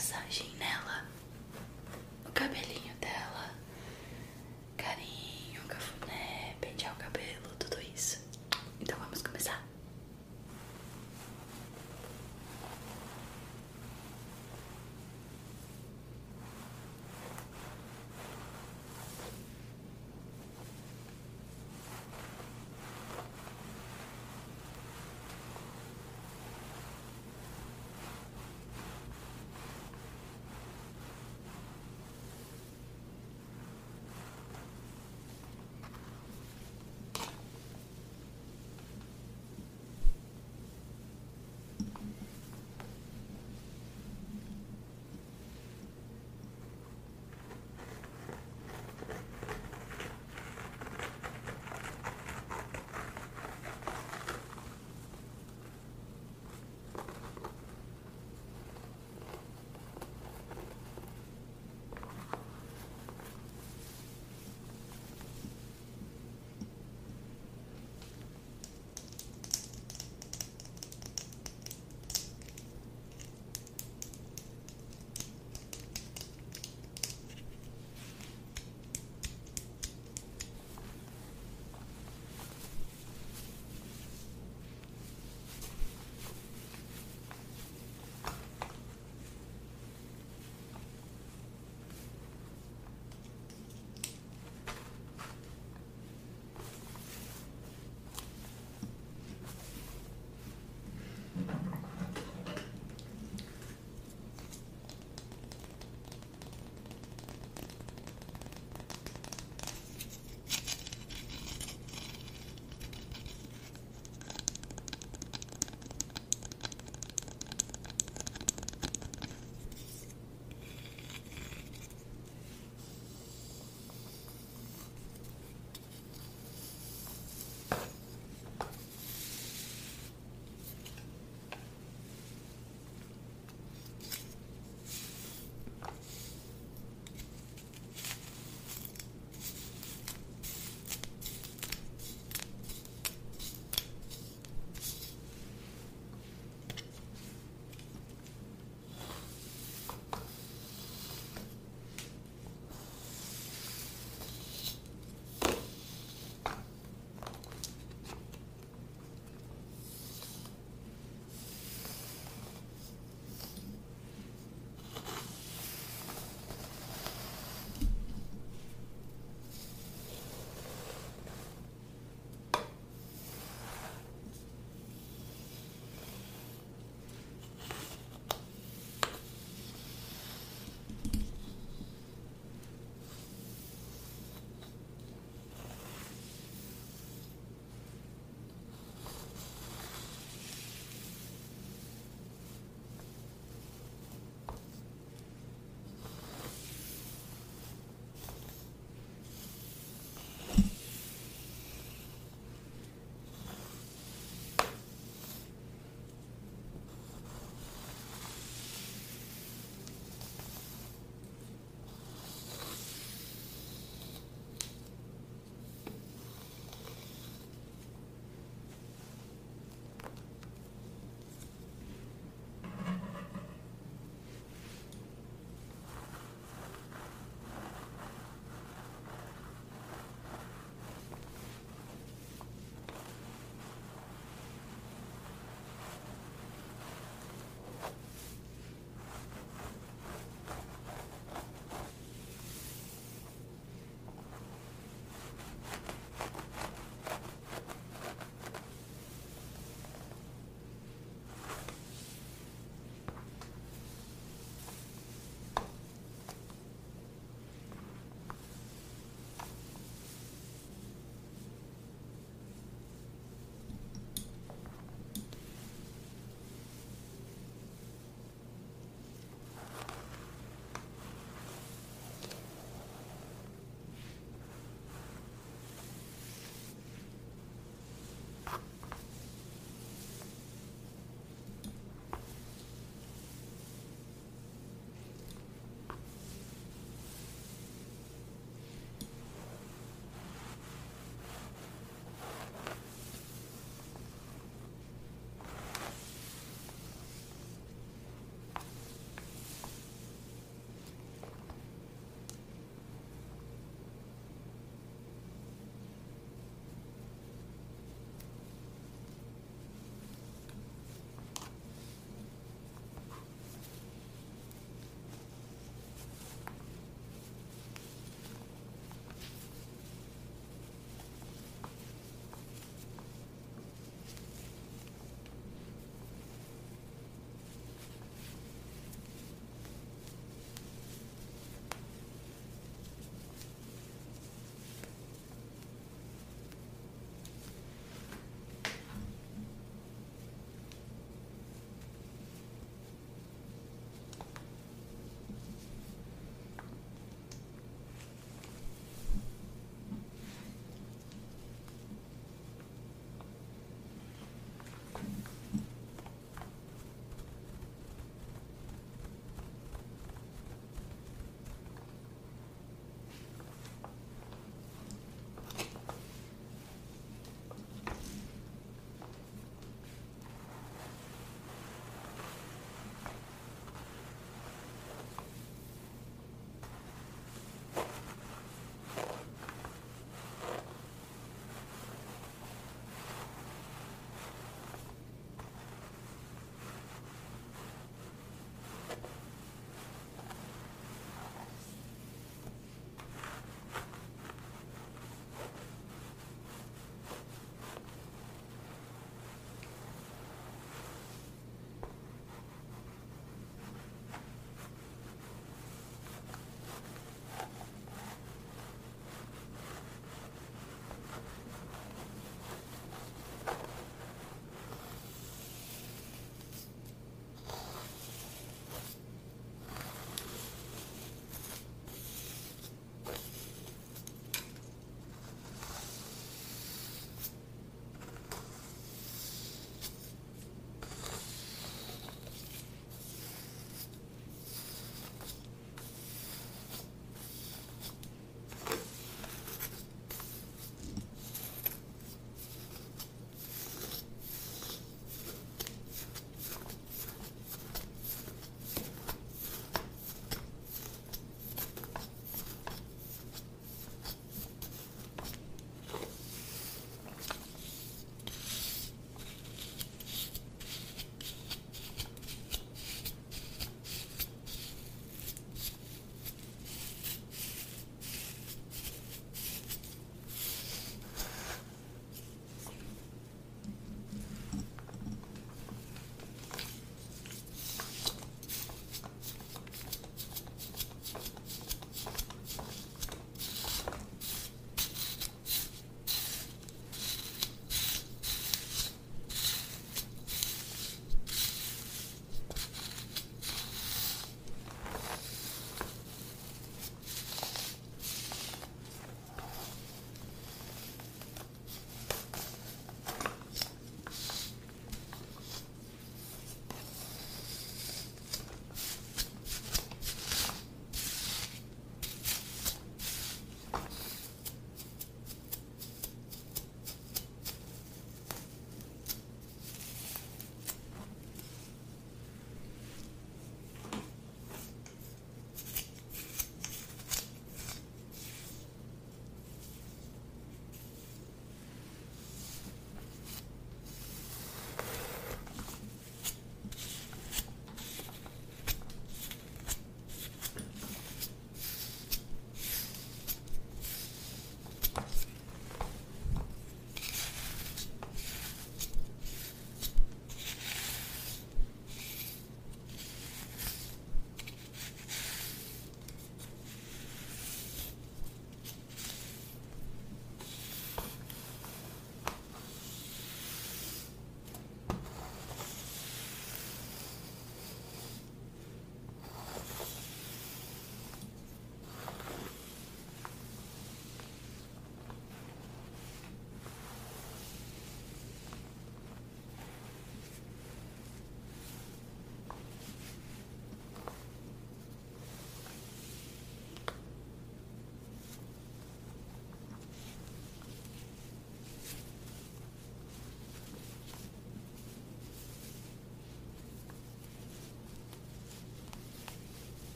massagem nela. O cabelinho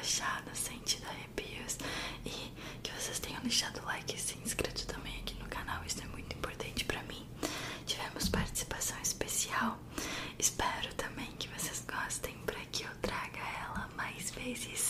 gostado, relaxado, sentido arrepios e que vocês tenham deixado o like e se inscrito também aqui no canal. Isso é muito importante pra mim. Tivemos participação especial. Espero também que vocês gostem para que eu traga ela mais vezes.